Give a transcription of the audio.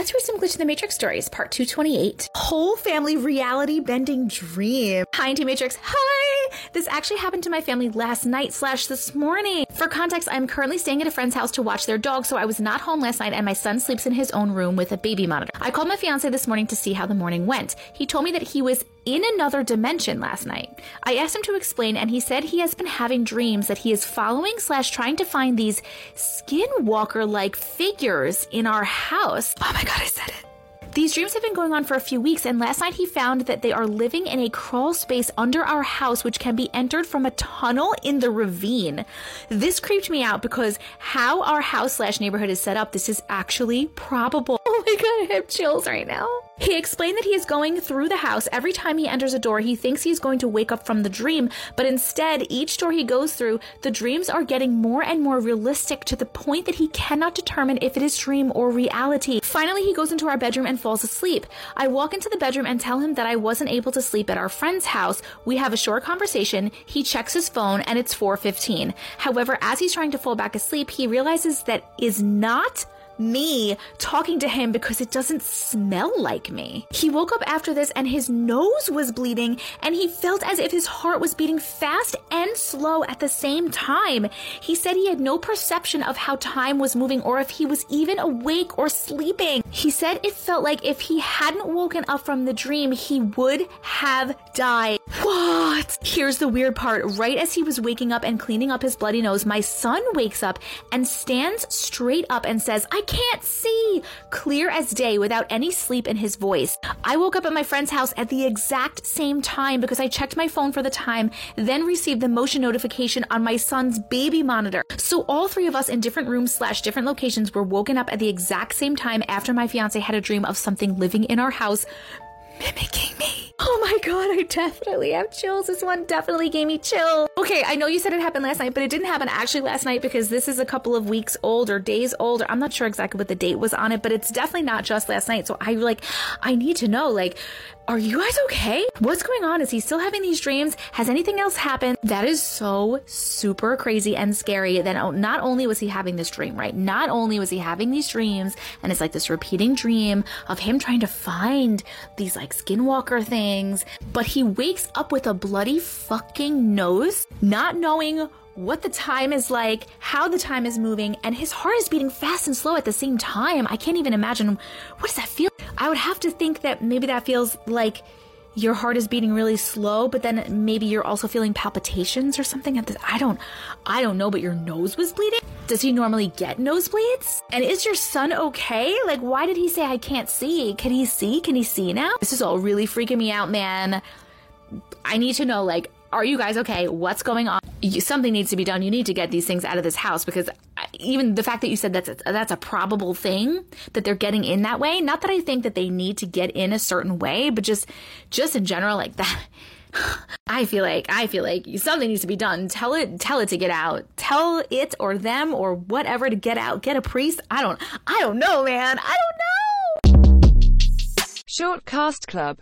Let's read some Glitch in the Matrix stories, part 228. Whole family reality bending dream. Hi, Auntie Matrix. Hi! This actually happened to my family last night slash this morning. For context, I'm currently staying at a friend's house to watch their dog, so I was not home last night and my son sleeps in his own room with a baby monitor. I called my fiance this morning to see how the morning went. He told me that he was in another dimension last night. I asked him to explain and he said he has been having dreams that he is following slash trying to find these skinwalker like figures in our house. Oh my god, I said it. These dreams have been going on for a few weeks, and last night he found that they are living in a crawl space under our house, which can be entered from a tunnel in the ravine. This creeped me out because how our house slash neighborhood is set up, this is actually probable. Oh my god, I have chills right now. He explained that he is going through the house. Every time he enters a door, he thinks he's going to wake up from the dream, but instead, each door he goes through, the dreams are getting more and more realistic to the point that he cannot determine if it is dream or reality. Finally, he goes into our bedroom and falls asleep. I walk into the bedroom and tell him that I wasn't able to sleep at our friend's house. We have a short conversation. He checks his phone and it's 4:15. However, as he's trying to fall back asleep, he realizes that is not me talking to him because it doesn't smell like me. He woke up after this and his nose was bleeding and he felt as if his heart was beating fast and slow at the same time. He said he had no perception of how time was moving or if he was even awake or sleeping. He said it felt like if he hadn't woken up from the dream, he would have died. What? Here's the weird part. Right as he was waking up and cleaning up his bloody nose, my son wakes up and stands straight up and says, I can't see, clear as day without any sleep in his voice. I woke up at my friend's house at the exact same time because I checked my phone for the time, then received the motion notification on my son's baby monitor. So all three of us in different rooms slash different locations were woken up at the exact same time after my fiance had a dream of something living in our house mimicking me. Oh my god, I definitely have chills. This one definitely gave me chills. Okay, I know you said it happened last night, but it didn't happen actually last night because this is a couple of weeks old or days old. Or I'm not sure exactly what the date was on it, but it's definitely not just last night. So I like, I need to know, like, are you guys okay? What's going on? Is he still having these dreams? Has anything else happened? That is so super crazy and scary. Then oh, not only was he having this dream, right? Not only was he having these dreams, and it's like this repeating dream of him trying to find these like skinwalker things, but he wakes up with a bloody fucking nose, not knowing what the time is like, how the time is moving, and his heart is beating fast and slow at the same time. I can't even imagine what does that feel? I would have to think that maybe that feels like your heart is beating really slow, but then maybe you're also feeling palpitations or something at this. I don't, I don't know, but your nose was bleeding. Does he normally get nosebleeds? And is your son okay? Like, why did he say I can't see? Can he see? Can he see now? This is all really freaking me out, man. I need to know, like, are you guys okay? What's going on? You, something needs to be done. You need to get these things out of this house because even the fact that you said that's a, that's a probable thing that they're getting in that way. Not that I think that they need to get in a certain way, but just just in general, like that. I feel like I feel like something needs to be done. Tell it tell it to get out. Tell it or them or whatever to get out. Get a priest. I don't I don't know, man. I don't know. Short Cast Club